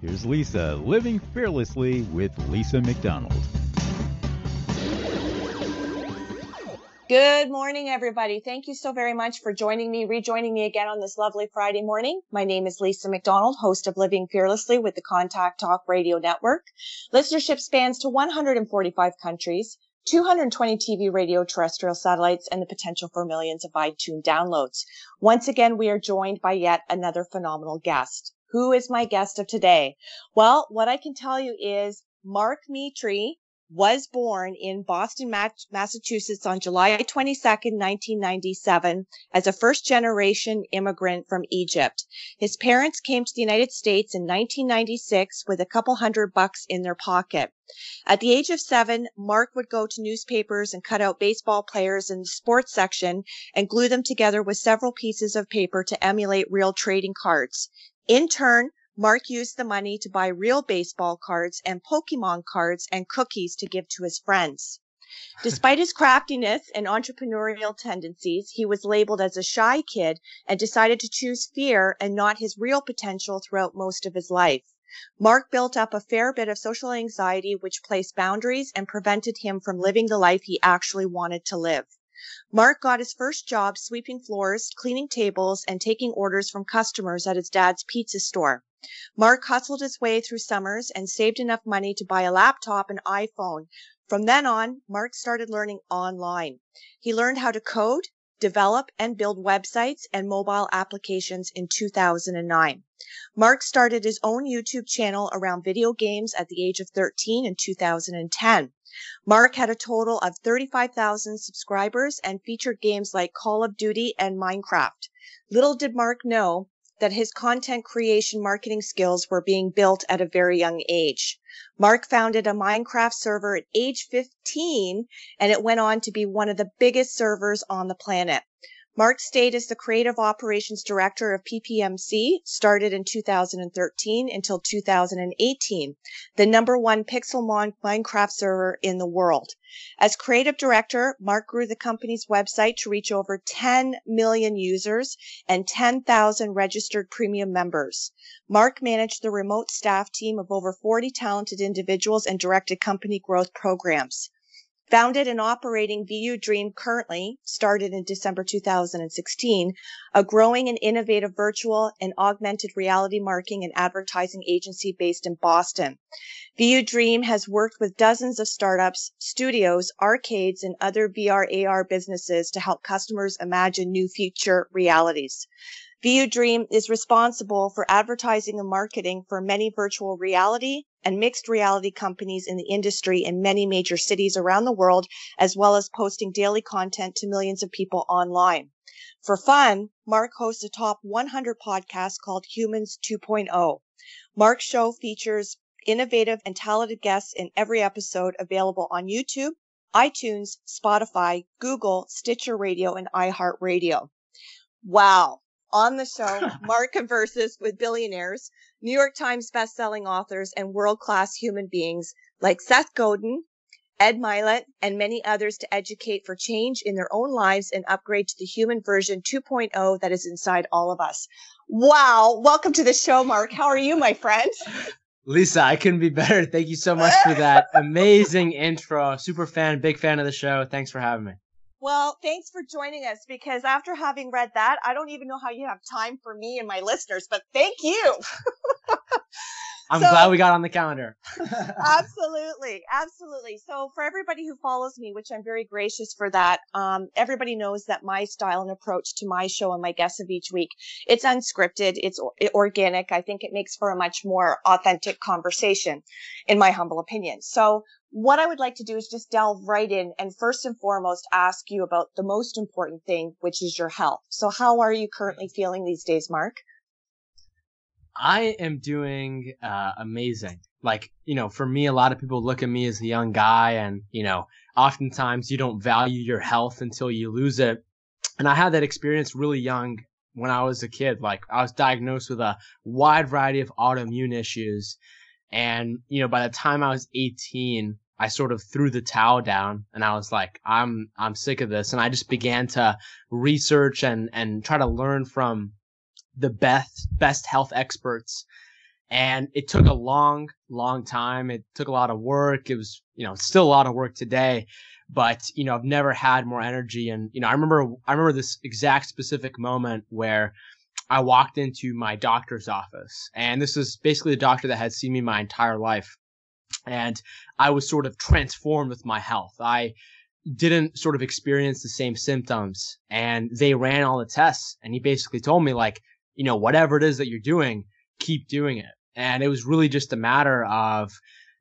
here's Lisa living fearlessly with Lisa McDonald. Good morning, everybody. Thank you so very much for joining me, rejoining me again on this lovely Friday morning. My name is Lisa McDonald, host of Living Fearlessly with the Contact Talk Radio Network. Listenership spans to 145 countries, 220 TV, radio, terrestrial satellites, and the potential for millions of iTunes downloads. Once again, we are joined by yet another phenomenal guest. Who is my guest of today? Well, what I can tell you is Mark Metry was born in Boston, Massachusetts on July 22nd, 1997 as a first generation immigrant from Egypt. His parents came to the United States in 1996 with a couple hundred bucks in their pocket. At the age of seven, Mark would go to newspapers and cut out baseball players in the sports section and glue them together with several pieces of paper to emulate real trading cards. In turn, Mark used the money to buy real baseball cards and Pokemon cards and cookies to give to his friends. Despite his craftiness and entrepreneurial tendencies, he was labeled as a shy kid and decided to choose fear and not his real potential throughout most of his life. Mark built up a fair bit of social anxiety, which placed boundaries and prevented him from living the life he actually wanted to live. Mark got his first job sweeping floors, cleaning tables, and taking orders from customers at his dad's pizza store. Mark hustled his way through summers and saved enough money to buy a laptop and iPhone. From then on, Mark started learning online. He learned how to code, develop, and build websites and mobile applications in 2009. Mark started his own YouTube channel around video games at the age of 13 in 2010. Mark had a total of 35,000 subscribers and featured games like Call of Duty and Minecraft. Little did Mark know that his content creation marketing skills were being built at a very young age. Mark founded a Minecraft server at age 15 and it went on to be one of the biggest servers on the planet. Mark stayed as the creative operations director of PPMC, started in 2013 until 2018, the number one pixel Minecraft server in the world. As creative director, Mark grew the company's website to reach over 10 million users and 10,000 registered premium members. Mark managed the remote staff team of over 40 talented individuals and directed company growth programs. Founded and operating VU Dream currently, started in December 2016, a growing and innovative virtual and augmented reality marketing and advertising agency based in Boston. VU Dream has worked with dozens of startups, studios, arcades, and other VR AR businesses to help customers imagine new future realities. VU Dream is responsible for advertising and marketing for many virtual reality and mixed reality companies in the industry in many major cities around the world, as well as posting daily content to millions of people online. For fun, Mark hosts a top 100 podcast called Humans 2.0. Mark's show features innovative and talented guests in every episode available on YouTube, iTunes, Spotify, Google, Stitcher Radio, and iHeartRadio. Wow on the show, Mark converses with billionaires, New York Times bestselling authors, and world-class human beings like Seth Godin, Ed Mylett, and many others to educate for change in their own lives and upgrade to the human version 2.0 that is inside all of us. Wow. Welcome to the show, Mark. How are you, my friend? Lisa, I couldn't be better. Thank you so much for that amazing intro. Super fan, big fan of the show. Thanks for having me. Well, thanks for joining us because after having read that, I don't even know how you have time for me and my listeners, but thank you. I'm so, glad we got on the calendar. absolutely. Absolutely. So for everybody who follows me, which I'm very gracious for that, um, everybody knows that my style and approach to my show and my guests of each week, it's unscripted. It's organic. I think it makes for a much more authentic conversation in my humble opinion. So what I would like to do is just delve right in and first and foremost ask you about the most important thing, which is your health. So how are you currently feeling these days, Mark? I am doing uh, amazing. Like, you know, for me, a lot of people look at me as a young guy, and, you know, oftentimes you don't value your health until you lose it. And I had that experience really young when I was a kid. Like, I was diagnosed with a wide variety of autoimmune issues. And, you know, by the time I was 18, I sort of threw the towel down and I was like, I'm, I'm sick of this. And I just began to research and, and try to learn from the best best health experts. And it took a long long time. It took a lot of work. It was you know still a lot of work today but you know i've never had more energy. And you know i remember i remember this exact specific moment where i walked into my doctor's office. And this is basically the doctor that had seen me my entire life. And i was sort of transformed with my health. I didn't sort of experience the same symptoms. And they ran all the tests. And he basically told me like you know, whatever it is that you're doing, keep doing it. And it was really just a matter of,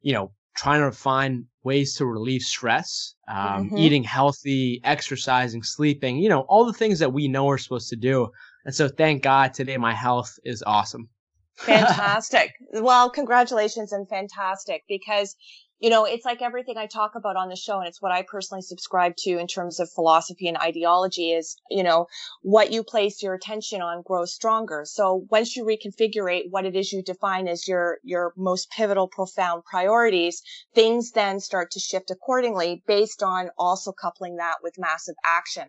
you know, trying to find ways to relieve stress, um, mm-hmm. eating healthy, exercising, sleeping, you know, all the things that we know we're supposed to do. And so thank God today my health is awesome. fantastic. well, congratulations and fantastic because you know, it's like everything I talk about on the show, and it's what I personally subscribe to in terms of philosophy and ideology is, you know, what you place your attention on grows stronger. So once you reconfigure what it is you define as your, your most pivotal, profound priorities, things then start to shift accordingly based on also coupling that with massive action.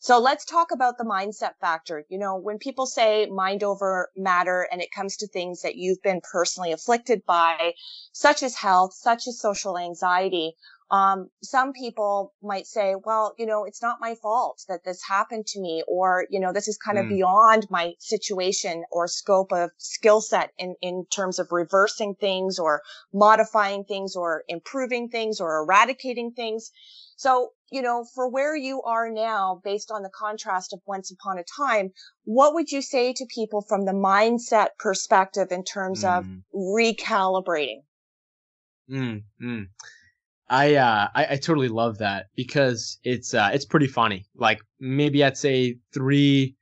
So let's talk about the mindset factor. You know, when people say mind over matter and it comes to things that you've been personally afflicted by, such as health, such as social anxiety, um, some people might say, well, you know, it's not my fault that this happened to me, or, you know, this is kind of mm. beyond my situation or scope of skill set in, in terms of reversing things or modifying things or improving things or eradicating things. So, you know, for where you are now, based on the contrast of once upon a time, what would you say to people from the mindset perspective in terms mm. of recalibrating? Mm, mm. I, uh, I, I totally love that because it's uh, it's pretty funny. Like maybe I'd say three,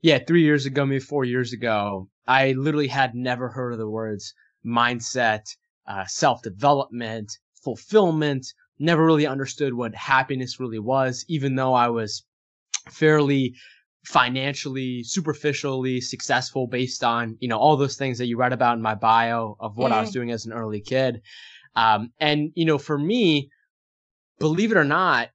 yeah, three years ago, maybe four years ago, I literally had never heard of the words mindset, uh, self development, fulfillment, never really understood what happiness really was, even though I was fairly financially, superficially successful based on, you know, all those things that you read about in my bio of what mm. I was mm. doing as an early kid. Um, and, you know, for me, believe it or not,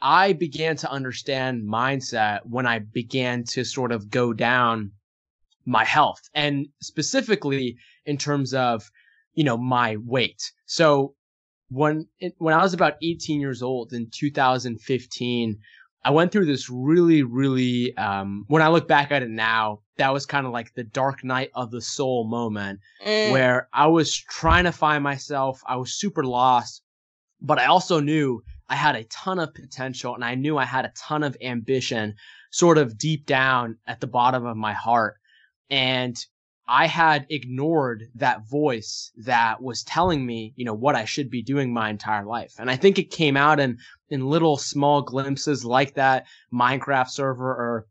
I began to understand mindset when I began to sort of go down my health and specifically in terms of, you know, my weight. So when when I was about 18 years old in 2015, I went through this really, really. Um, when I look back at it now, that was kind of like the dark night of the soul moment, mm. where I was trying to find myself. I was super lost, but I also knew I had a ton of potential, and I knew I had a ton of ambition, sort of deep down at the bottom of my heart. And I had ignored that voice that was telling me, you know, what I should be doing my entire life. And I think it came out in, in little small glimpses like that Minecraft server or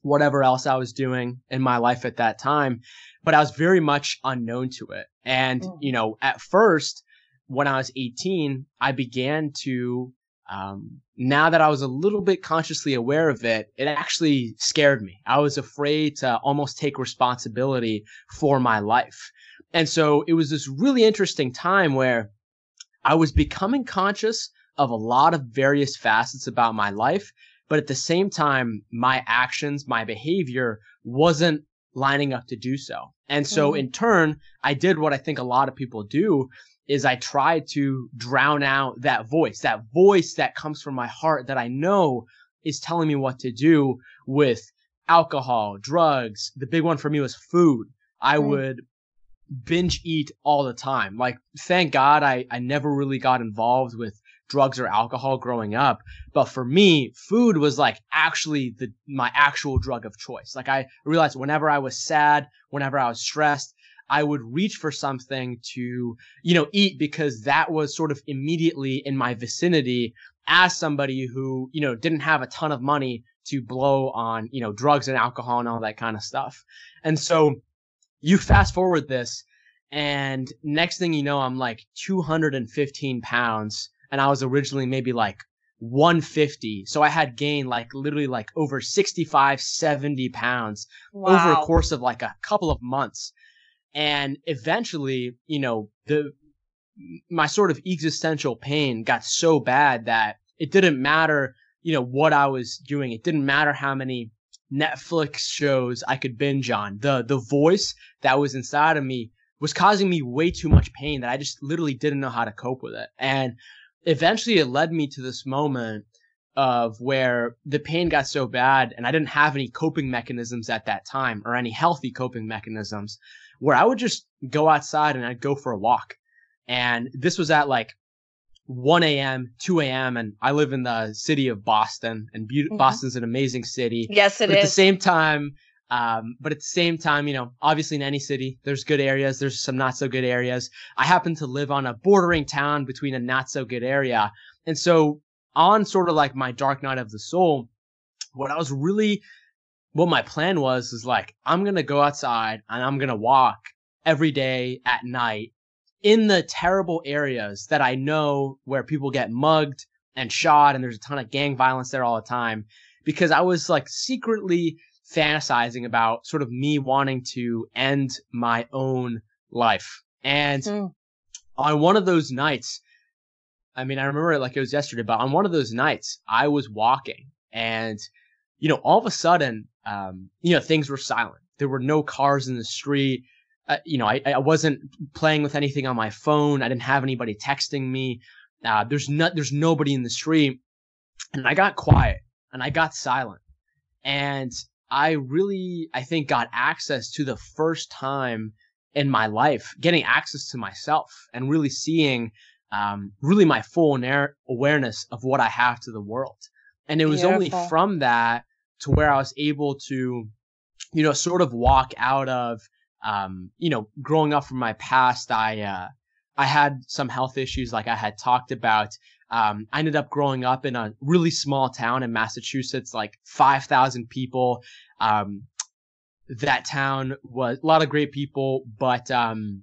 whatever else I was doing in my life at that time. But I was very much unknown to it. And, mm. you know, at first, when I was 18, I began to um, now that I was a little bit consciously aware of it, it actually scared me. I was afraid to almost take responsibility for my life. And so it was this really interesting time where I was becoming conscious of a lot of various facets about my life, but at the same time, my actions, my behavior wasn't lining up to do so. And so Mhm. in turn, I did what I think a lot of people do is I try to drown out that voice, that voice that comes from my heart that I know is telling me what to do with alcohol, drugs. The big one for me was food. I Mm. would binge eat all the time. Like, thank God I, I never really got involved with drugs or alcohol growing up. But for me, food was like actually the, my actual drug of choice. Like I realized whenever I was sad, whenever I was stressed, I would reach for something to, you know, eat because that was sort of immediately in my vicinity as somebody who, you know, didn't have a ton of money to blow on, you know, drugs and alcohol and all that kind of stuff. And so you fast forward this and next thing you know, I'm like 215 pounds and I was originally maybe like 150. So I had gained like literally like over 65, 70 pounds over a course of like a couple of months. And eventually, you know, the, my sort of existential pain got so bad that it didn't matter, you know, what I was doing. It didn't matter how many Netflix shows I could binge on. The, the voice that was inside of me was causing me way too much pain that I just literally didn't know how to cope with it. And eventually it led me to this moment of where the pain got so bad and I didn't have any coping mechanisms at that time or any healthy coping mechanisms where I would just go outside and I'd go for a walk. And this was at like 1 a.m., 2 a.m. And I live in the city of Boston and be- Mhm. Boston's an amazing city. Yes, it but at the same time, um, but at the same time, you know, obviously in any city, there's good areas, there's some not so good areas. I happen to live on a bordering town between a not so good area. And so on sort of like my dark night of the soul, what I was really, what my plan was is like, I'm going to go outside and I'm going to walk every day at night in the terrible areas that I know where people get mugged and shot and there's a ton of gang violence there all the time because I was like secretly fantasizing about sort of me wanting to end my own life. And Hmm. on one of those nights, I mean, I remember it like it was yesterday, but on one of those nights, I was walking and, you know, all of a sudden, um, you know, things were silent. There were no cars in the street. Uh, you know, I, I wasn't playing with anything on my phone. I didn't have anybody texting me. Uh, there's not, there's nobody in the street. And I got quiet and I got silent. And I really, I think, got access to the first time in my life, getting access to myself and really seeing, um, really my full awareness of what I have to the world. And it was only from that to where I was able to, you know, sort of walk out of, um, you know, growing up from my past, I, uh, I had some health issues like I had talked about. Um, I ended up growing up in a really small town in Massachusetts, like 5,000 people. Um, that town was a lot of great people, but, um,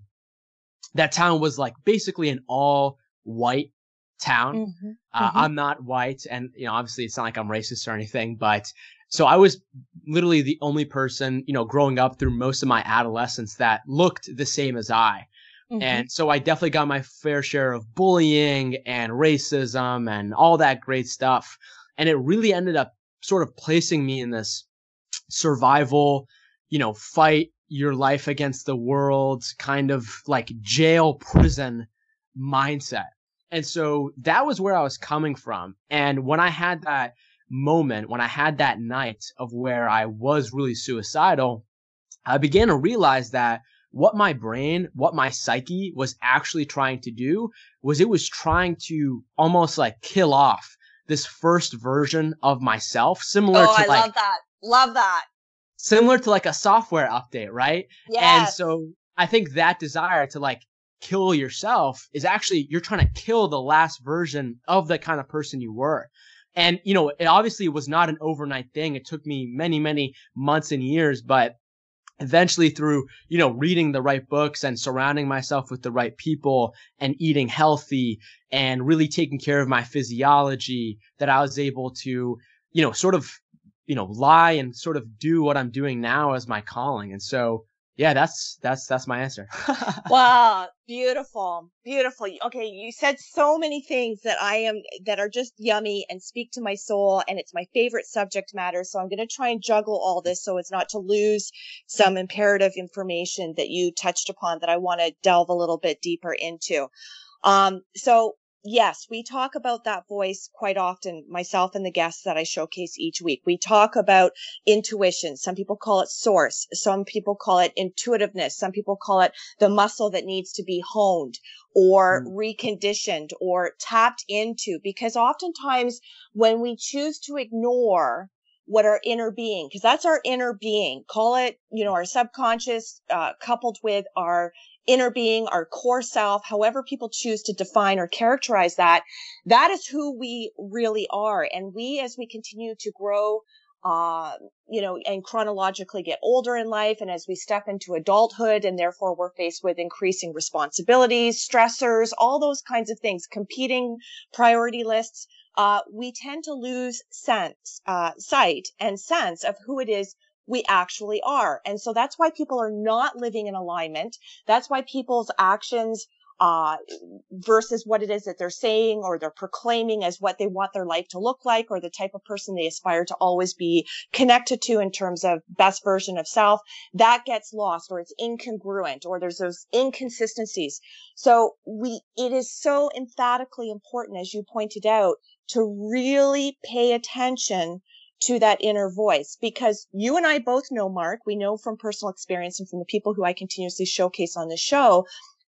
that town was like basically an all white town. Mhm. Uh, Mhm. I'm not white, and you know, obviously, it's not like I'm racist or anything. But so I was literally the only person, you know, growing up through most of my adolescence that looked the same as I. Mhm. And so I definitely got my fair share of bullying and racism and all that great stuff. And it really ended up sort of placing me in this survival, you know, fight your life against the world kind of like jail prison mindset. And so that was where I was coming from. And when I had that moment, when I had that night of where I was really suicidal, I began to realize that what my brain, what my psyche was actually trying to do was it was trying to almost like kill off this first version of myself, similar Oh, to I like love that. Love that. similar to like a software update, right? Yeah. And so I think that desire to like kill yourself is actually you're trying to kill the last version of the kind of person you were. And you know, it obviously was not an overnight thing. It took me many, many months and years, but eventually through, you know, reading the right books and surrounding myself with the right people and eating healthy and really taking care of my physiology that I was able to, you know, sort of, you know, lie and sort of do what I'm doing now as my calling. And so yeah, that's that's that's my answer. wow, beautiful, beautiful. Okay, you said so many things that I am that are just yummy and speak to my soul, and it's my favorite subject matter. So I'm going to try and juggle all this so it's not to lose some imperative information that you touched upon that I want to delve a little bit deeper into. Um, so yes, we talk about that voice quite often, myself and the guests that I showcase each week. We talk about intuition. Some people call it source. Some people call it intuitiveness. Some people call it the muscle that needs to be honed or mm. reconditioned or tapped into because oftentimes when we choose to ignore what our inner being, because that's our inner being, call it, you know, our subconscious, uh, coupled with our inner being, our core self, however people choose to define or characterize that, that is who we really are. And we, as we continue to grow, uh, you know, and chronologically get older in life, and as we step into adulthood, and therefore we're faced with increasing responsibilities, stressors, all those kinds of things, competing priority lists, uh, we tend to lose sense, uh, sight and sense of who it is we actually are. And so that's why people are not living in alignment. That's why people's actions uh, versus what it is that they're saying or they're proclaiming as what they want their life to look like or the type of person they aspire to always be connected to in terms of best version of self, that gets lost or it's incongruent or there's those inconsistencies. So we, it is so emphatically important, as you pointed out, to really pay attention to that inner voice because you and I both know Mark. We know from personal experience and from the people who I continuously showcase on the show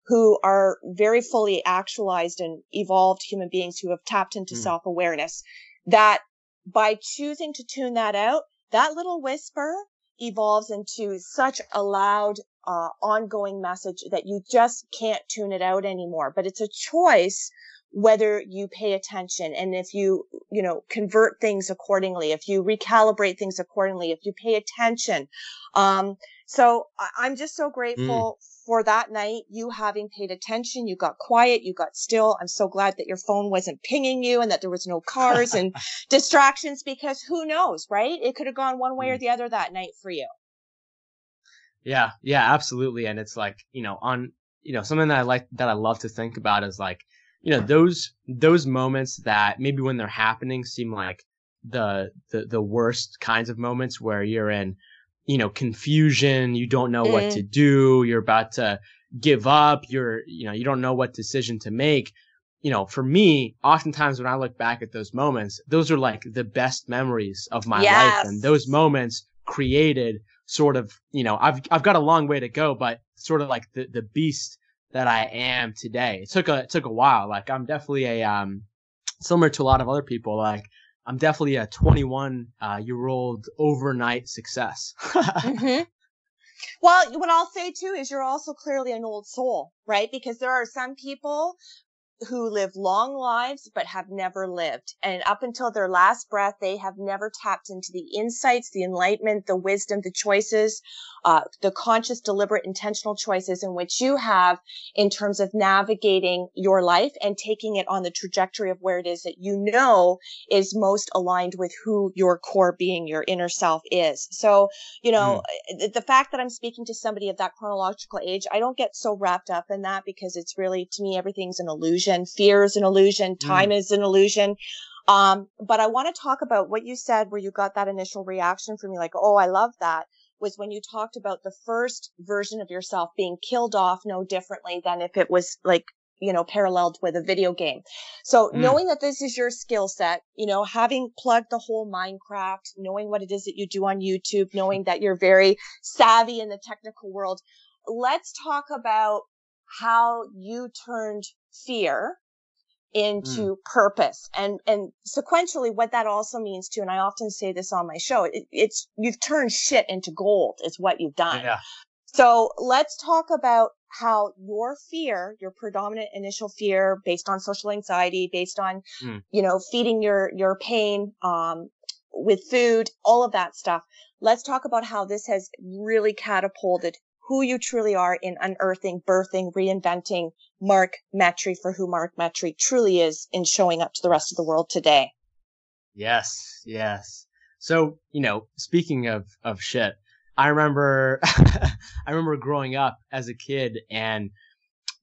who are very fully actualized and evolved human beings who have tapped into mm. self awareness that by choosing to tune that out, that little whisper evolves into such a loud, uh, ongoing message that you just can't tune it out anymore. But it's a choice whether you pay attention and if you, you know, convert things accordingly, if you recalibrate things accordingly, if you pay attention. Um, so I'm just so grateful mm. for that night, you having paid attention. You got quiet, you got still. I'm so glad that your phone wasn't pinging you and that there was no cars and distractions because who knows, right? It could have gone one way or mm. the other that night for you. Yeah, yeah, absolutely. And it's like, you know, on, you know, something that I like, that I love to think about is like, you know those those moments that maybe when they're happening seem like the the the worst kinds of moments where you're in you know confusion you don't know mm. what to mm. do you're about to give up you're you know you don't know what decision to make you know for me oftentimes when i look back at those moments those are like the best memories of my yes. life and those moments created sort of you know i've i've got a long way to go but sort of like the the beast that I am today. It took a it took a while. Like I'm definitely a um similar to a lot of other people. Like I'm definitely a 21 uh, year old overnight success. mm-hmm. Well, what I'll say too is you're also clearly an old soul, right? Because there are some people who live long lives but have never lived. And up until their last breath, they have never tapped into the insights, the enlightenment, the wisdom, the choices, uh, the conscious, deliberate, intentional choices in which you have in terms of navigating your life and taking it on the trajectory of where it is that you know is most aligned with who your core being, your inner self is. So, you know, mm. the fact that I'm speaking to somebody of that chronological age, I don't get so wrapped up in that because it's really, to me, everything's an illusion. And fear is an illusion. Time mm. is an illusion. Um, but I want to talk about what you said where you got that initial reaction from me, like, oh, I love that was when you talked about the first version of yourself being killed off no differently than if it was like you know, paralleled with a video game. So mm. knowing that this is your skill set, you know, having plugged the whole Minecraft, knowing what it is that you do on YouTube, knowing that you're very savvy in the technical world, let's talk about how you turned fear into mm. purpose and and sequentially what that also means too and i often say this on my show it, it's you've turned shit into gold is what you've done yeah. so let's talk about how your fear your predominant initial fear based on social anxiety based on mm. you know feeding your your pain um with food all of that stuff let's talk about how this has really catapulted who you truly are in unearthing, birthing, reinventing Mark Metry for who Mark Metry truly is in showing up to the rest of the world today. Yes, yes. So, you know, speaking of, of shit, I remember, I remember growing up as a kid and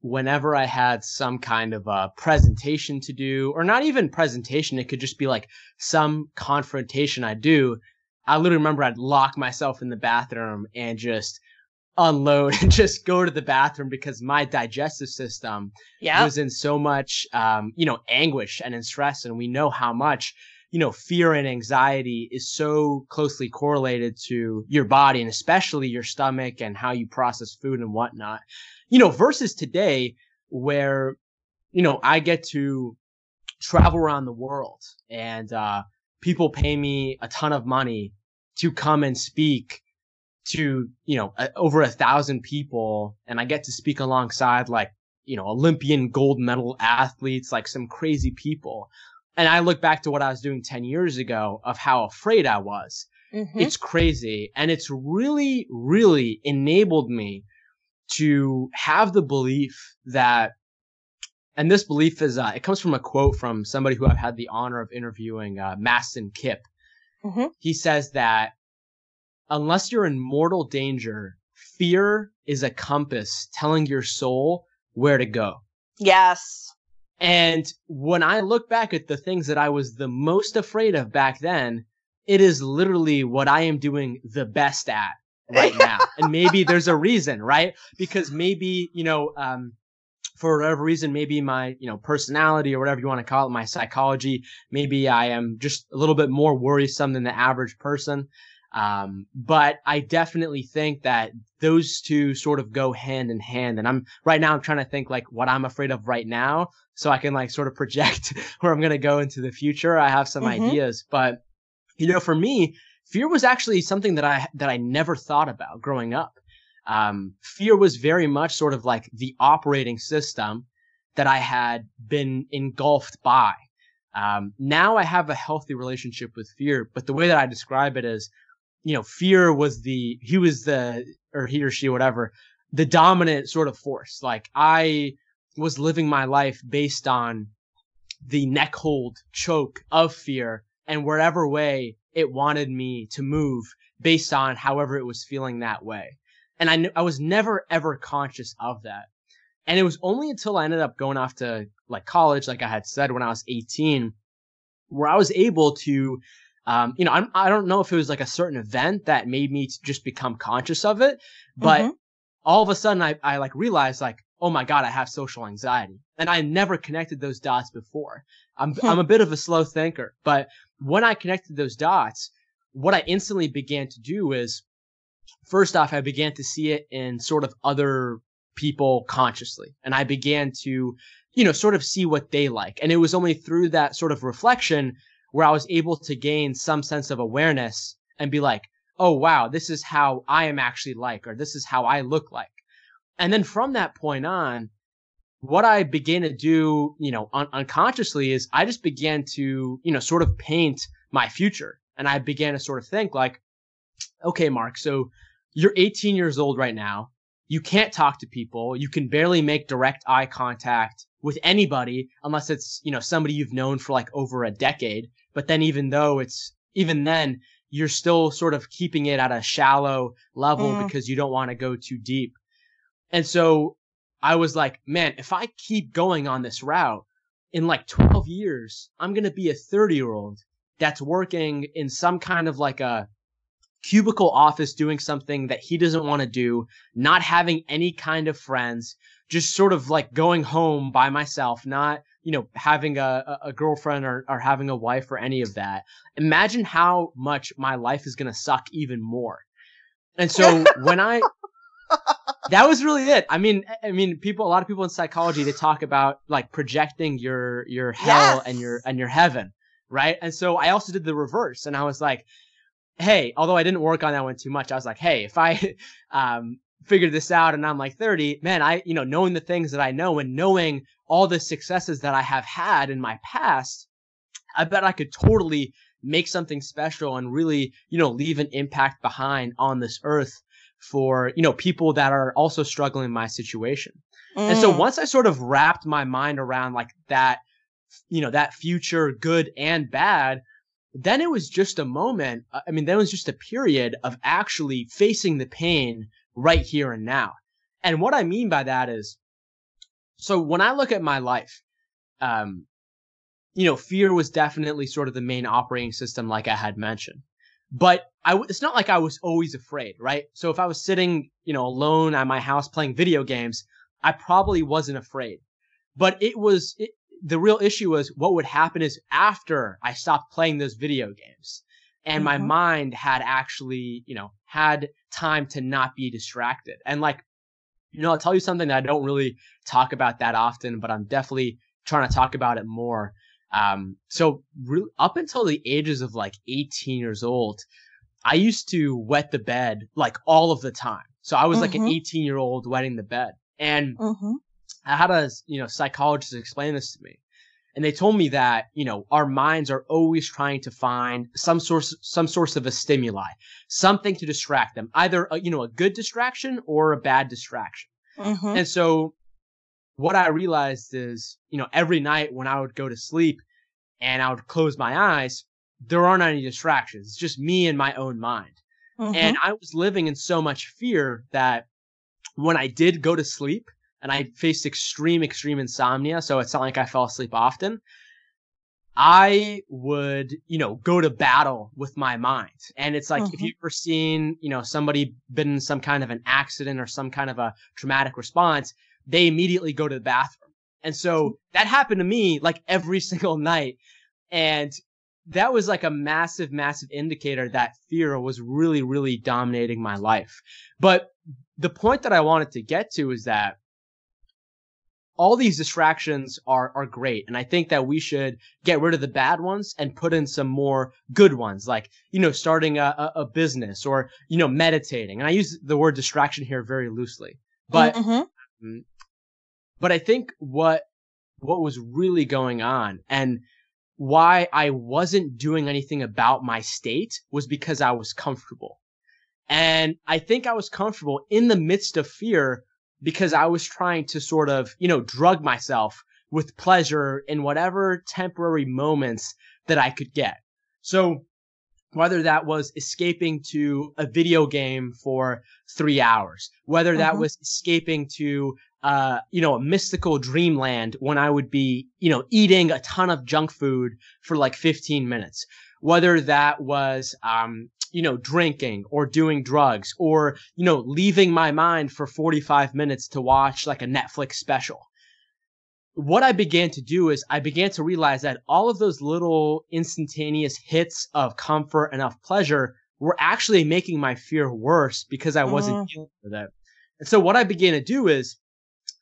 whenever I had some kind of a presentation to do, or not even presentation, it could just be like some confrontation I do. I literally remember I'd lock myself in the bathroom and just unload and just go to the bathroom because my digestive system Yeah. was in so much, um, you know, anguish and in stress. And we know how much, you know, fear and anxiety is so closely correlated to your body and especially your stomach and how you process food and whatnot, you know, versus today where, you know, I get to travel around the world and, uh, people pay me a ton of money to come and speak to, you know, a, over a thousand people. And I get to speak alongside like, you know, Olympian gold medal athletes, like some crazy people. And I look back to what I was doing 10 years ago of how afraid I was. Mhm. It's crazy. And it's really, really enabled me to have the belief that, and this belief is, uh, it comes from a quote from somebody who I've had the honor of interviewing, uh, Mastin Kipp. Mhm. He says that unless you're in mortal danger, fear is a compass telling your soul where to go. Yes. And when I look back at the things that I was the most afraid of back then, it is literally what I am doing the best at right now. and maybe there's a reason, right? Because maybe, you know, um, for whatever reason, maybe my, you know, personality or whatever you want to call it, my psychology, maybe I am just a little bit more worrisome than the average person. Um, but I definitely think that those two sort of go hand in hand. And I'm right now, I'm trying to think like what I'm afraid of right now. So I can like sort of project where I'm going to go into the future. I have some Mhm. ideas, but you know, for me, fear was actually something that I, that I never thought about growing up. Um, fear was very much sort of like the operating system that I had been engulfed by. Um, now I have a healthy relationship with fear, but the way that I describe it is, you know, fear was the, he was the, or he or she, whatever, the dominant sort of force. Like I was living my life based on the neck hold choke of fear and wherever way it wanted me to move based on however it was feeling that way. And I, kn- I was never ever conscious of that. And it was only until I ended up going off to like college, like I had said when I was 18, where I was able to, um, you know, I'm, I don't know if it was like a certain event that made me just become conscious of it, but Mhm. all of a sudden I, I like realized like, oh my God, I have social anxiety. And I never connected those dots before. I'm, Hmm. I'm a bit of a slow thinker, but when I connected those dots, what I instantly began to do is first off, I began to see it in sort of other people consciously. And I began to, you know, sort of see what they like. And it was only through that sort of reflection where I was able to gain some sense of awareness and be like, oh, wow, this is how I am actually like, or this is how I look like. And then from that point on, what I began to do, you know, un- unconsciously is I just began to, you know, sort of paint my future. And I began to sort of think like, okay, Mark, so you're 18 years old right now. You can't talk to people. You can barely make direct eye contact with anybody unless it's, you know, somebody you've known for like over a decade. But then even though it's, even then, you're still sort of keeping it at a shallow level Mm. because you don't want to go too deep. And so I was like, man, if I keep going on this route in like 12 years, I'm going to be a 30 year old that's working in some kind of like a cubicle office doing something that he doesn't want to do, not having any kind of friends, just sort of like going home by myself, not, you know, having a, a girlfriend or, or having a wife or any of that. Imagine how much my life is going to suck even more. And so when I, that was really it. I mean, I mean, people, a lot of people in psychology, they talk about like projecting your, your hell Yes. and your, and your heaven. Right. And so I also did the reverse and I was like, Hey, although I didn't work on that one too much, I was like, Hey, if I, um, figured this out and I'm like 30, man, I, you know, knowing the things that I know and knowing all the successes that I have had in my past, I bet I could totally make something special and really, you know, leave an impact behind on this earth for, you know, people that are also struggling in my situation. And so Mm. once I sort of wrapped my mind around like that, you know, that future good and bad, then it was just a moment. uh, I mean, then it was just a period of actually facing the pain right here and now. And what I mean by that is, so when I look at my life, um, you know, fear was definitely sort of the main operating system, like I had mentioned. But I, it's not like I was always afraid, right? So if I was sitting, you know, alone at my house playing video games, I probably wasn't afraid. But it was, it, the real issue was what would happen is after I stopped playing those video games and my Mhm. mind had actually, you know, had time to not be distracted. And like, you know, I'll tell you something that I don't really talk about that often, but I'm definitely trying to talk about it more. Um, so re- up until the ages of like 18 years old, I used to wet the bed like all of the time. So I was like an Mhm. 18 year old wetting the bed. And Mm-hmm. I had a you know psychologist explain this to me, and they told me that you know our minds are always trying to find some source some source of a stimuli, something to distract them, either a, you know a good distraction or a bad distraction. Mm-hmm. And so what I realized is you know every night when I would go to sleep and I would close my eyes, there aren't any distractions. It's just me and my own mind. Mm-hmm. And I was living in so much fear that when I did go to sleep and I faced extreme, extreme insomnia, so it's not like I fell asleep often, I would, you know, go to battle with my mind. And it's like, if Mhm. you've ever seen, you know, somebody been in some kind of an accident or some kind of a traumatic response, they immediately go to the bathroom. And so that happened to me like every single night. And that was like a massive, massive indicator that fear was really, really dominating my life. But the point that I wanted to get to is that all these distractions are, are great. And I think that we should get rid of the bad ones and put in some more good ones, like, you know, starting a, a, business or, you know, meditating. And I use the word distraction here very loosely, but Mm-hmm. but I think what what was really going on and why I wasn't doing anything about my state was because I was comfortable. And I think I was comfortable in the midst of fear because I was trying to sort of, you know, drug myself with pleasure in whatever temporary moments that I could get. So whether that was escaping to a video game for three hours, whether that Mhm. was escaping to, uh, you know, a mystical dreamland when I would be, you know, eating a ton of junk food for like 15 minutes, whether that was, um, you know, drinking or doing drugs or, you know, leaving my mind for 45 minutes to watch like a Netflix special what I began to do is I began to realize that all of those little instantaneous hits of comfort and of pleasure were actually making my fear worse because I wasn't Mm. dealing with it. And so what I began to do is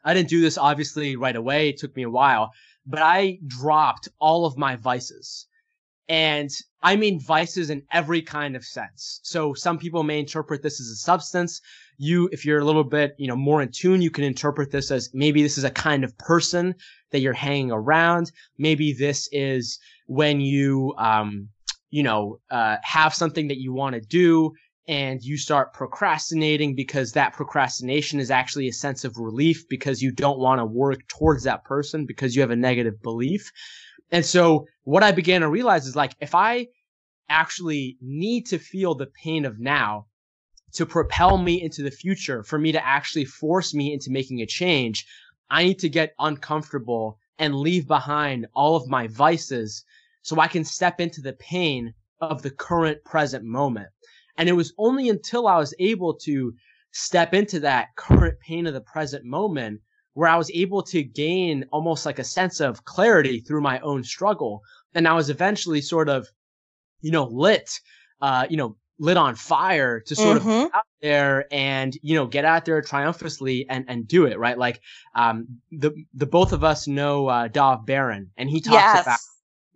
I didn't do this obviously right away. It took me a while, but I dropped all of my vices. And I mean vices in every kind of sense. So some people may interpret this as a substance. You, if you're a little bit, you know, more in tune, you can interpret this as maybe this is a kind of person that you're hanging around. Maybe this is when you, um, you know, uh, have something that you want to do and you start procrastinating because that procrastination is actually a sense of relief because you don't want to work towards that person because you have a negative belief. And so what I began to realize is like, if I actually need to feel the pain of now to propel me into the future, for me to actually force me into making a change, I need to get uncomfortable and leave behind all of my vices so I can step into the pain of the current present moment. And it was only until I was able to step into that current pain of the present moment where I was able to gain almost like a sense of clarity through my own struggle. And I was eventually sort of, you know, lit, uh, you know, lit on fire to sort of Mhm. get out there and, you know, get out there triumphantly and, and do it, right? Like, um, the, the both of us know, uh, Dov Baron and he talks Yes. about,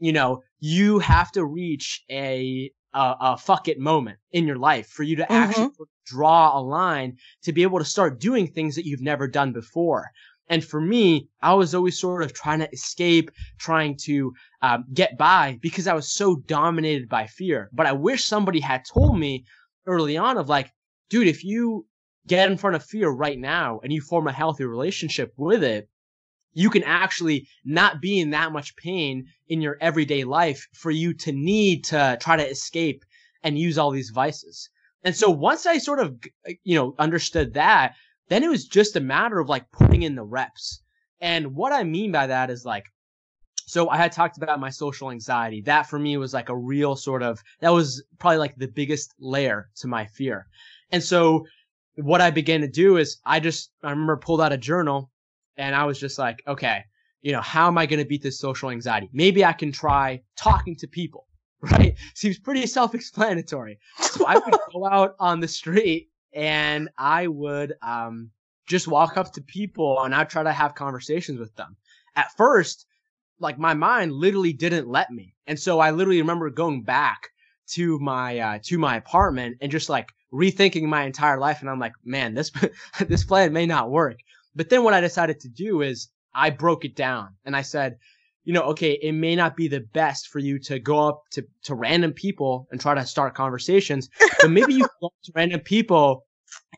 you know, you have to reach a, a, a fuck it moment in your life for you to actually draw a line to be able to start doing things that you've never done before. And for me, I was always sort of trying to escape, trying to um, get by because I was so dominated by fear. But I wish somebody had told me early on of like, dude, if you get in front of fear right now and you form a healthy relationship with it, you can actually not be in that much pain in your everyday life for you to need to try to escape and use all these vices. And so once I sort of, you know, understood that, then it was just a matter of like putting in the reps. And what I mean by that is like, so I had talked about my social anxiety. That for me was like a real sort of, that was probably like the biggest layer to my fear. And so what I began to do is I just, I remember pulled out a journal and I was just like, okay, you know, how am I going to beat this social anxiety? Maybe I can try talking to people, right? Seems pretty self-explanatory. So I would go out on the street and I would, um, just walk up to people and I'd try to have conversations with them. At first, like my mind literally didn't let me. And so I literally remember going back to my, uh, to my apartment and just like rethinking my entire life. And I'm like, man, this, this plan may not work. But then what I decided to do is I broke it down and I said, you know, okay, it may not be the best for you to go up to, to random people and try to start conversations, but maybe you go up to random people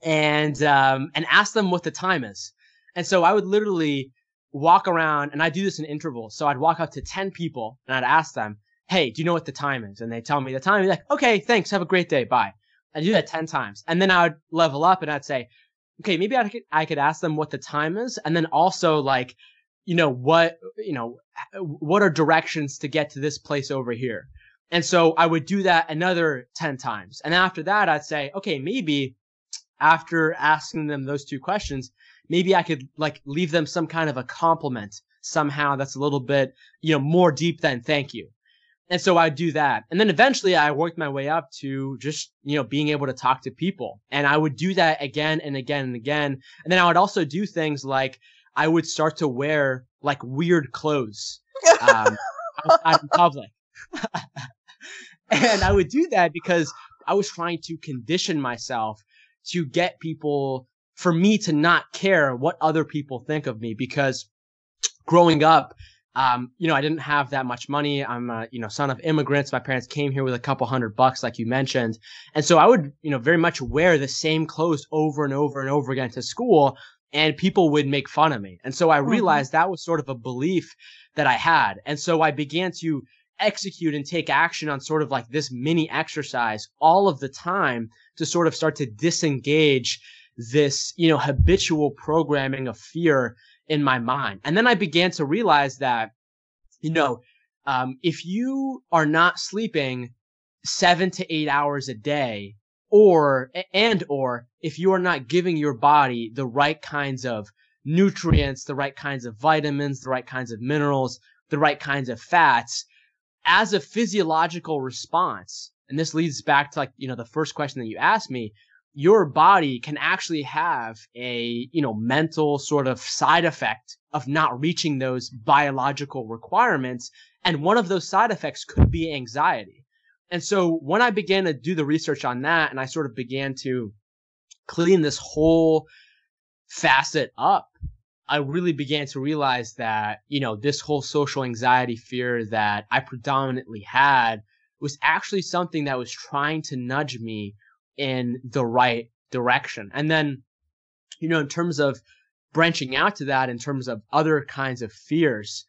and, um, and ask them what the time is. And so I would literally walk around and I do this in intervals. So I'd walk up to 10 people and I'd ask them, Hey, do you know what the time is? And they tell me the time. Like, okay, thanks. Have a great day. Bye. I do that 10 times. And then I would level up and I'd say, okay, maybe I could, I could ask them what the time is. And then also like, you know, what, you know, what are directions to get to this place over here? And so I would do that another 10 times. And after that, I'd say, okay, maybe after asking them those two questions, maybe I could like leave them some kind of a compliment somehow that's a little bit, you know, more deep than thank you. And so I do that. And then eventually I worked my way up to just, you know, being able to talk to people. And I would do that again and again and again. And then I would also do things like I would start to wear like weird clothes, um, outside in public. and I would do that because I was trying to condition myself to get people for me to not care what other people think of me because growing up, um, you know, I didn't have that much money. I'm a, you know, son of immigrants. My parents came here with a couple hundred bucks, like you mentioned. And so I would, you know, very much wear the same clothes over and over and over again to school and people would make fun of me. And so I mm-hmm. realized mm-hmm. that was sort of a belief that I had. And so I began to execute and take action on sort of like this mini exercise all of the time to sort of start to disengage this, you know, habitual programming of fear in my mind. And then I began to realize that, you know, um, if you are not sleeping seven to eight hours a day, or, and, or if you are not giving your body the right kinds of nutrients, the right kinds of vitamins, the right kinds of minerals, the right kinds of fats, as a physiological response, and this leads back to like, you know, the first question that you asked me, your body can actually have a, you know, mental sort of side effect of not reaching those biological requirements. And one of those side effects could be anxiety. And so when I began to do the research on that and I sort of began to clean this whole facet up, I really began to realize that, you know, this whole social anxiety fear that I predominantly had was actually something that was trying to nudge me in the right direction. And then, you know, in terms of branching out to that, in terms of other kinds of fears,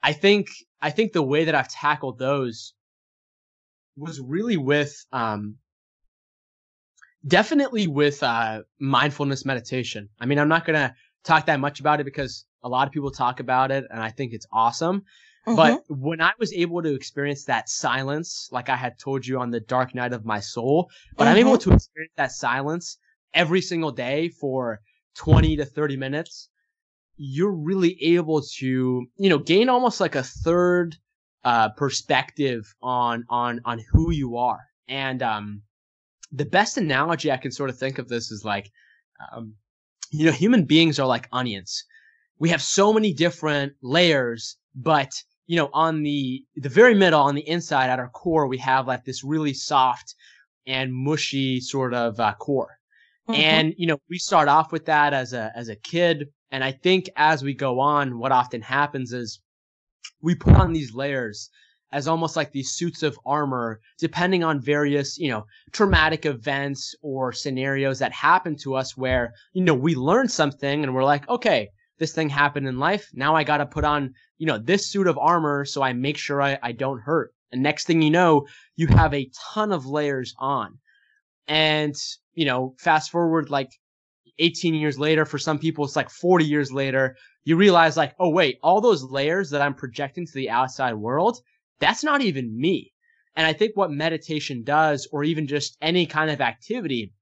I think, I think the way that I've tackled those was really with, um, definitely with, uh, mindfulness meditation. I mean, I'm not going to talk that much about it because a lot of people talk about it and I think it's awesome. Mm-hmm. But when I was able to experience that silence, like I had told you on the dark night of my soul, but mm-hmm. I'm able mm-hmm. to experience that silence every single day for 20 to 30 minutes, you're really able to, you know, gain almost like a third uh, perspective on on on who you are. And um, the best analogy I can sort of think of this is like, um, you know, human beings are like onions. We have so many different layers, but you know, on the the very middle, on the inside, at our core, we have like this really soft and mushy sort of uh, core. Mm-hmm. And you know, we start off with that as a as a kid, and I think as we go on, what often happens is we put on these layers as almost like these suits of armor, depending on various, you know, traumatic events or scenarios that happen to us where, you know, we learn something and we're like, okay, this thing happened in life. Now I got to put on, you know, this suit of armor so I make sure I, I don't hurt. And next thing you know, you have a ton of layers on. And, you know, fast forward like 18 years later, for some people, it's like 40 years later, you realize like, oh, wait, all those layers that I'm projecting to the outside world, that's not even me. And I think what meditation does, or even just any kind of activity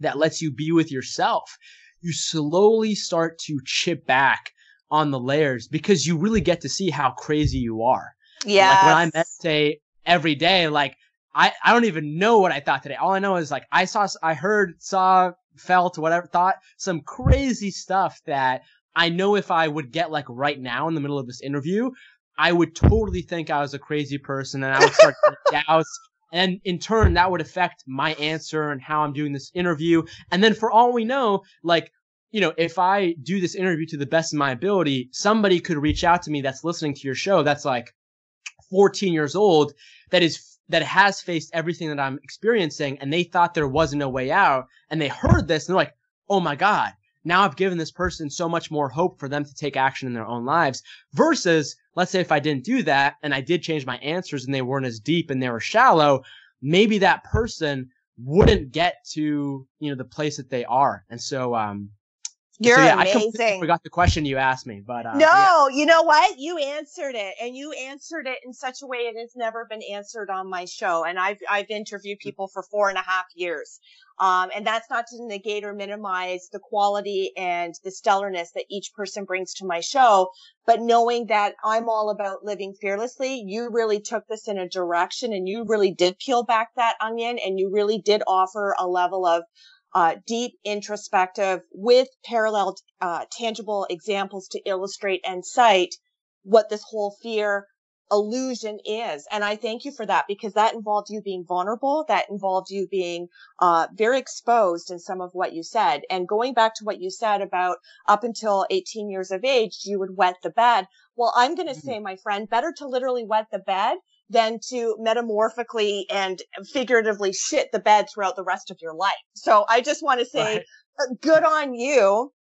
that lets you be with yourself, you slowly start to chip back on the layers because you really get to see how crazy you are. Yeah. Like when I meditate every day, like I, I don't even know what I thought today. All I know is like I saw, I heard, saw, felt, whatever, thought some crazy stuff that I know if I would get like right now in the middle of this interview, I would totally think I was a crazy person and I would start to doubt. And in turn, that would affect my answer and how I'm doing this interview. And then for all we know, like, you know, if I do this interview to the best of my ability, somebody could reach out to me that's listening to your show that's like 14 years old that is that has faced everything that I'm experiencing and they thought there wasn't a way out and they heard this and they're like, "Oh my god, now I've given this person so much more hope for them to take action in their own lives versus let's say if I didn't do that and I did change my answers and they weren't as deep and they were shallow, maybe that person wouldn't get to, you know, the place that they are. And so, um, you're so yeah, amazing. I completely forgot the question you asked me, but uh, no, yeah. you know what? You answered it, and you answered it in such a way it has never been answered on my show. And I've I've interviewed people for four and a half years, um, and that's not to negate or minimize the quality and the stellarness that each person brings to my show, but knowing that I'm all about living fearlessly, you really took this in a direction, and you really did peel back that onion, and you really did offer a level of uh, deep introspective with parallel uh, tangible examples to illustrate and cite what this whole fear illusion is. And I thank you for that because that involved you being vulnerable. That involved you being uh, very exposed in some of what you said. And going back to what you said about up until 18 years of age, you would wet the bed. Well, I'm going to mm-hmm. say, my friend, better to literally wet the bed than to metamorphically and figuratively shit the bed throughout the rest of your life. So I just want to say right. Uh, good on you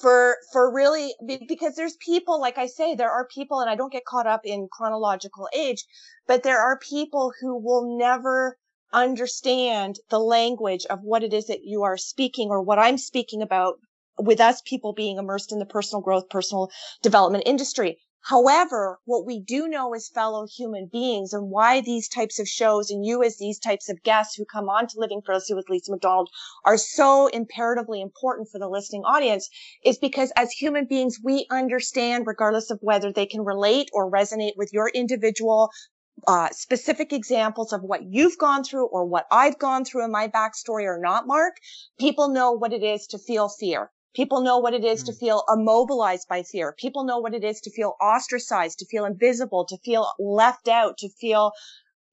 for for really because there's people like I say there are people and I don't get caught up in chronological age but there are people who will never understand the language of what it is that you are speaking or what I'm speaking about with us people being immersed in the personal growth personal development industry However, what we do know as fellow human beings and why these types of shows and you as these types of guests who come on to Living Fearlessly with Lisa McDonald are so imperatively important for the listening audience is because as human beings, we understand regardless of whether they can relate or resonate with your individual uh, specific examples of what you've gone through or what I've gone through in my backstory or not, Mark, people know what it is to feel fear. People know what it is mm. to feel immobilized by fear. People know what it is to feel ostracized, to feel invisible, to feel left out, to feel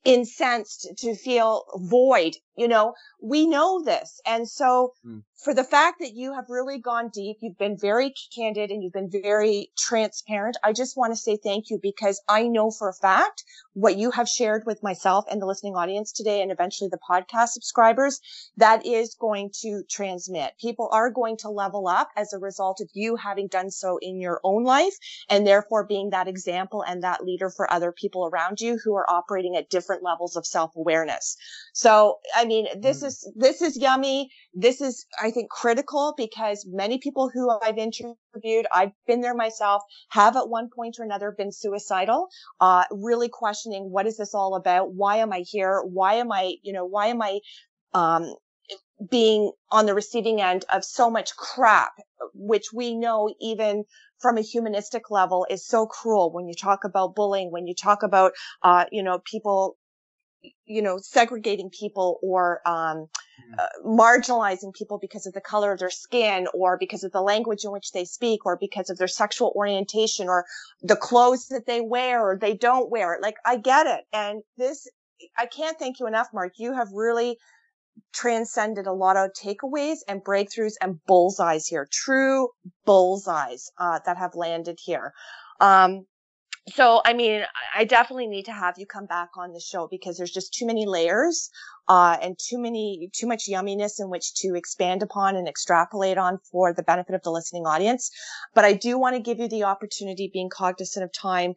incensed, to feel void. You know, we know this. And so mm. For the fact that you have really gone deep, you've been very candid and you've been very transparent. I just want to say thank you because I know for a fact what you have shared with myself and the listening audience today and eventually the podcast subscribers, that is going to transmit. People are going to level up as a result of you having done so in your own life and therefore being that example and that leader for other people around you who are operating at different levels of self-awareness. So, I mean, this mm. is, this is yummy. This is, I think, critical because many people who I've interviewed, I've been there myself, have at one point or another been suicidal, uh, really questioning what is this all about? Why am I here? Why am I, you know, why am I, um, being on the receiving end of so much crap, which we know even from a humanistic level is so cruel when you talk about bullying, when you talk about, uh, you know, people you know, segregating people or um, mm. uh, marginalizing people because of the color of their skin or because of the language in which they speak or because of their sexual orientation or the clothes that they wear or they don't wear. Like, I get it. And this, I can't thank you enough, Mark. You have really transcended a lot of takeaways and breakthroughs and bullseyes here, true bullseyes uh, that have landed here. Um, so I mean, I definitely need to have you come back on the show because there's just too many layers, uh, and too many, too much yumminess in which to expand upon and extrapolate on for the benefit of the listening audience. But I do want to give you the opportunity, being cognizant of time,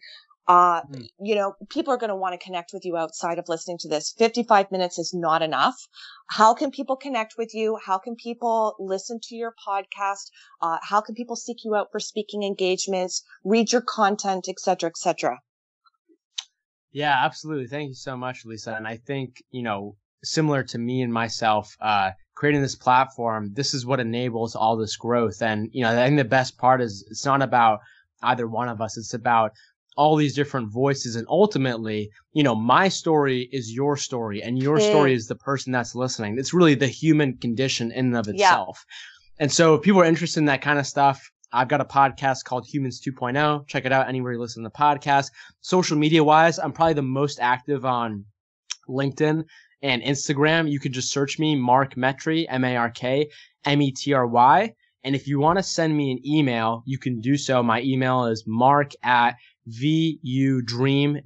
uh, mm. you know, people are going to want to connect with you outside of listening to this. 55 minutes is not enough. How can people connect with you? How can people listen to your podcast? Uh, how can people seek you out for speaking engagements, read your content, et cetera, et cetera? Yeah, absolutely. Thank you so much, Lisa. And I think, you know, similar to me and myself, uh, creating this platform, this is what enables all this growth. And, you know, I think the best part is it's not about either one of us. It's about all these different voices and ultimately you know my story is your story and your story is the person that's listening. It's really the human condition in and of itself. Yeah. and so if people are interested in that kind of stuff i've got a podcast called humans 2.0 check it out anywhere you listen to the podcast social media wise i'm probably the most active on linkedin and instagram. You can just search me mark metry m-a-r-k m-e-t-r-y and if you want to send me an email you can do so. My email is mark at vudream.com.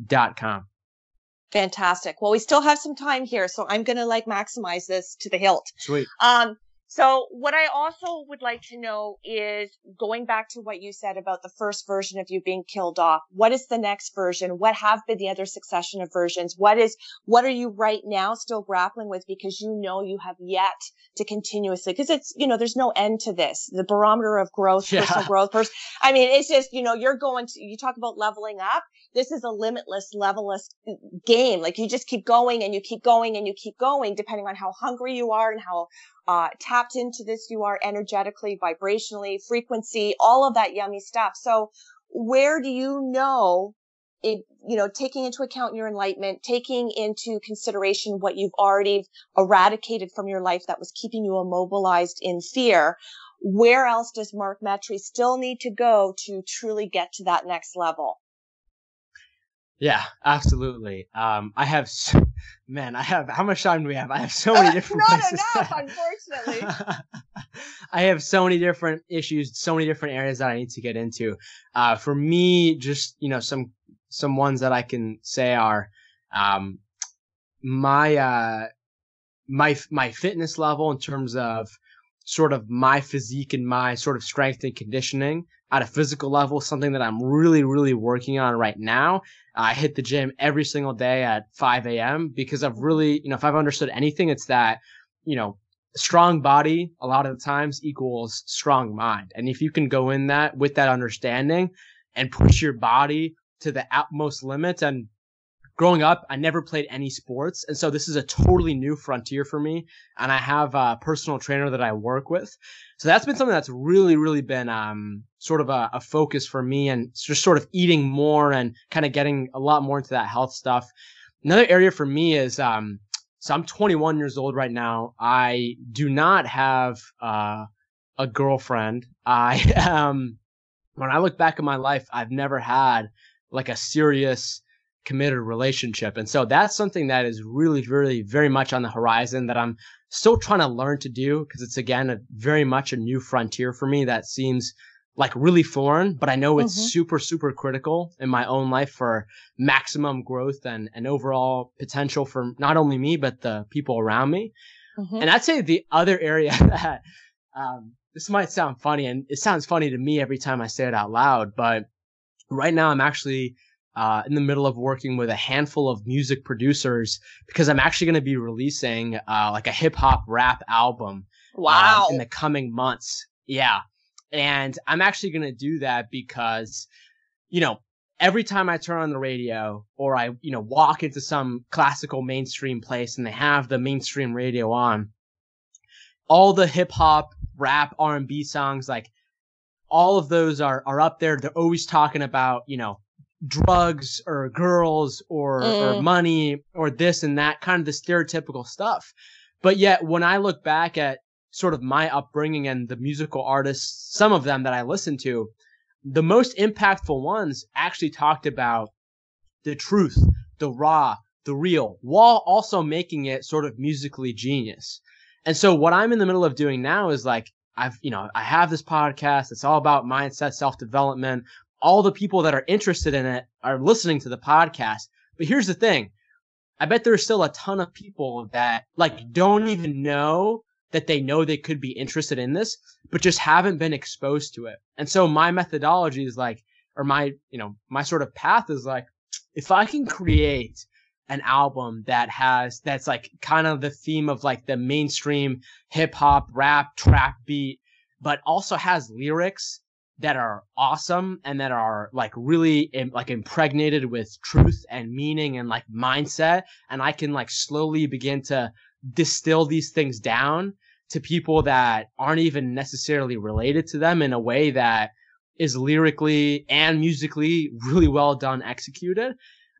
Fantastic. Well, we still have some time here, so I'm going to like maximize this to the hilt. Sweet. Um, so what I also would like to know is going back to what you said about the first version of you being killed off. What is the next version? What have been the other succession of versions? What is, what are you right now still grappling with because you know you have yet to continuously, because it's, you know, there's no end to this. The barometer of growth, yeah. personal growth, person. I mean, it's just, you know, you're going to, you talk about leveling up. This is a limitless, levelless game. Like you just keep going and you keep going and you keep going depending on how hungry you are and how uh, tapped into this you are energetically, vibrationally, frequency, all of that yummy stuff. So where do you know it, you know, taking into account your enlightenment, taking into consideration what you've already eradicated from your life that was keeping you immobilized in fear, where else does Mark Metry still need to go to truly get to that next level? Yeah, absolutely. Um, I have, so, man, I have, how much time do we have? I have so many different Not enough, unfortunately. I have so many different issues, so many different areas that I need to get into. Uh, for me, just, you know, some, some ones that I can say are, um, my, uh, my, my fitness level in terms of sort of my physique and my sort of strength and conditioning at a physical level, something that I'm really, really working on right now. I hit the gym every single day at 5 a.m. because I've really, you know, if I've understood anything, it's that, you know, strong body a lot of the times equals strong mind. And if you can go in that with that understanding and push your body to the utmost limits and growing up, I never played any sports. And so this is a totally new frontier for me. And I have a personal trainer that I work with. So that's been something that's really, really been, um, sort of a, a focus for me and just sort of eating more and kind of getting a lot more into that health stuff. Another area for me is, um, so I'm 21 years old right now. I do not have, uh, a girlfriend. I, um, when I look back at my life, I've never had like a serious, committed relationship. And so that's something that is really, really very much on the horizon that I'm still trying to learn to do because it's again a very much a new frontier for me that seems like really foreign, but I know it's mm-hmm. super, super critical in my own life for maximum growth and, and overall potential for not only me, but the people around me. Mm-hmm. And I'd say the other area that, um, this might sound funny and it sounds funny to me every time I say it out loud, but right now I'm actually uh, in the middle of working with a handful of music producers because I'm actually going to be releasing uh, like a hip hop rap album. Um, wow. in the coming months. Yeah. And I'm actually going to do that because, you know, every time I turn on the radio or I, you know, walk into some classical mainstream place and they have the mainstream radio on, all the hip hop, rap, R&B songs, like all of those are, are up there. They're always talking about, you know, drugs or girls or, mm. or money or this and that kind of the stereotypical stuff. But yet when I look back at sort of my upbringing and the musical artists, some of them that I listened to, the most impactful ones actually talked about the truth, the raw, the real, while also making it sort of musically genius. And so what I'm in the middle of doing now is like, I've, you know, I have this podcast. It's all about mindset, self development, all the people that are interested in it are listening to the podcast. But here's the thing. I bet there's still a ton of people that like don't even know that they know they could be interested in this, but just haven't been exposed to it. And so my methodology is like, or my, you know, my sort of path is like, if I can create an album that has, that's like kind of the theme of like the mainstream hip hop, rap, trap beat, but also has lyrics that are awesome and that are like really like impregnated with truth and meaning and like mindset and i can like slowly begin to distill these things down to people that aren't even necessarily related to them in a way that is lyrically and musically really well done executed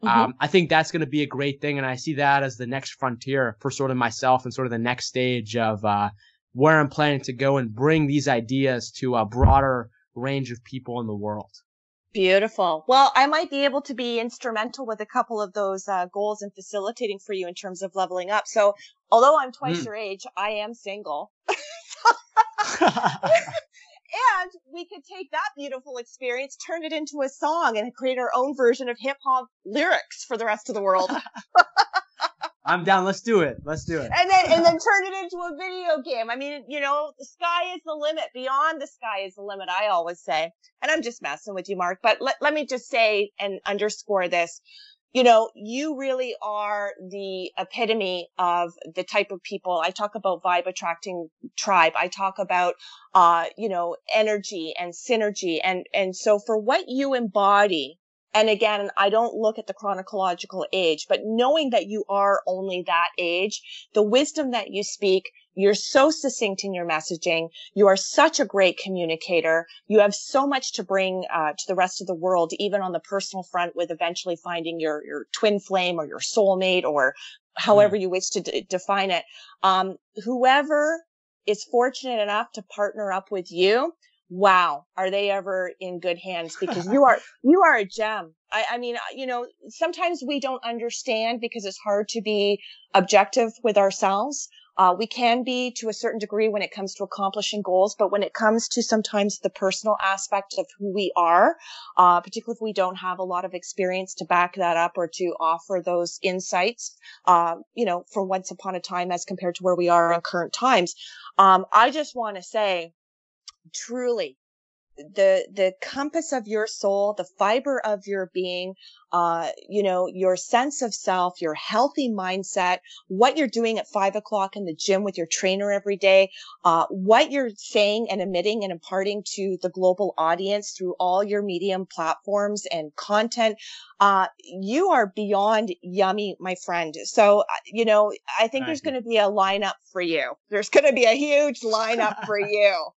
mm-hmm. um, i think that's going to be a great thing and i see that as the next frontier for sort of myself and sort of the next stage of uh, where i'm planning to go and bring these ideas to a broader range of people in the world. Beautiful. Well, I might be able to be instrumental with a couple of those uh, goals and facilitating for you in terms of leveling up. So, although I'm twice mm. your age, I am single. and we could take that beautiful experience, turn it into a song, and create our own version of hip hop lyrics for the rest of the world. I'm down. Let's do it. Let's do it. And then and then turn it into a video game. I mean, you know, the sky is the limit. Beyond the sky is the limit. I always say, and I'm just messing with you, Mark. But let let me just say and underscore this. You know, you really are the epitome of the type of people. I talk about vibe attracting tribe. I talk about, uh, you know, energy and synergy. And, and so for what you embody, and again, I don't look at the chronological age, but knowing that you are only that age, the wisdom that you speak, you're so succinct in your messaging. You are such a great communicator. You have so much to bring uh, to the rest of the world, even on the personal front with eventually finding your, your twin flame or your soulmate or however mm. you wish to d- define it. Um, whoever is fortunate enough to partner up with you, wow, are they ever in good hands? Because you are, you are a gem. I, I mean, you know, sometimes we don't understand because it's hard to be objective with ourselves. Uh, we can be to a certain degree when it comes to accomplishing goals, but when it comes to sometimes the personal aspect of who we are, uh, particularly if we don't have a lot of experience to back that up or to offer those insights, uh, you know, for once upon a time as compared to where we are in current times. Um, I just want to say, truly the the compass of your soul the fiber of your being uh you know your sense of self your healthy mindset what you're doing at five o'clock in the gym with your trainer every day uh what you're saying and emitting and imparting to the global audience through all your medium platforms and content uh you are beyond yummy my friend. So uh, you know i think there's going to be a lineup for you. There's going to be a huge lineup for you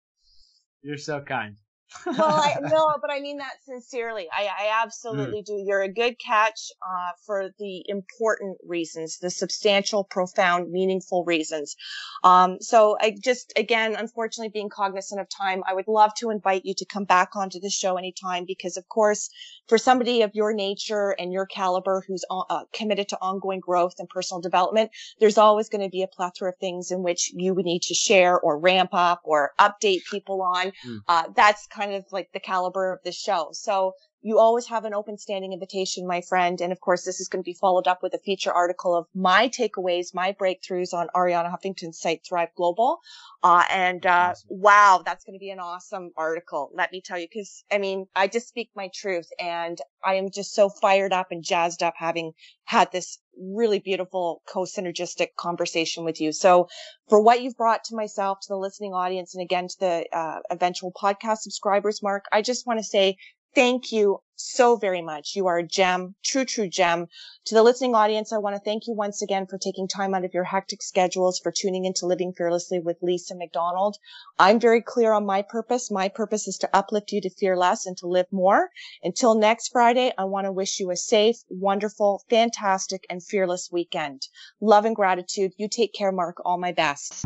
you're so kind well, I, no, but I mean that sincerely. I, I mm. absolutely mm. do. You're a good catch uh, for the important reasons, the substantial, profound, meaningful reasons. Um, so I just, again, unfortunately, being cognizant of time, I would love to invite you to come back onto the show anytime because, of course, for somebody of your nature and your caliber who's uh, uh committed to ongoing growth and personal development, there's always going to be a plethora of things in which you would need to share or ramp up or update people on. Mm. Uh, that's kind of like the caliber of the show. So you always have an open standing invitation, my friend. And of course, this is going to be followed up with a feature article of my takeaways, my breakthroughs on Arianna Huffington's site, Thrive Global. Uh, and, uh, awesome. wow, that's going to be an awesome article. Let me tell you, cause I mean, I just speak my truth and I am just so fired up and jazzed up having had this really beautiful co-synergistic conversation with you. So for what you've brought to myself, to the listening audience, and again to the uh, eventual podcast subscribers, Mark, I just want to say thank you so very much. You are a gem, true, true gem. To the listening audience, I want to thank you once again for taking time out of your hectic schedules, for tuning into Living Fearlessly with Lisa McDonald. I'm very clear on my purpose. My purpose is to uplift you to fear less and to live more. Until next Friday, I want to wish you a safe, wonderful, fantastic, and fearless weekend. Love and gratitude. You take care, Mark. All my best.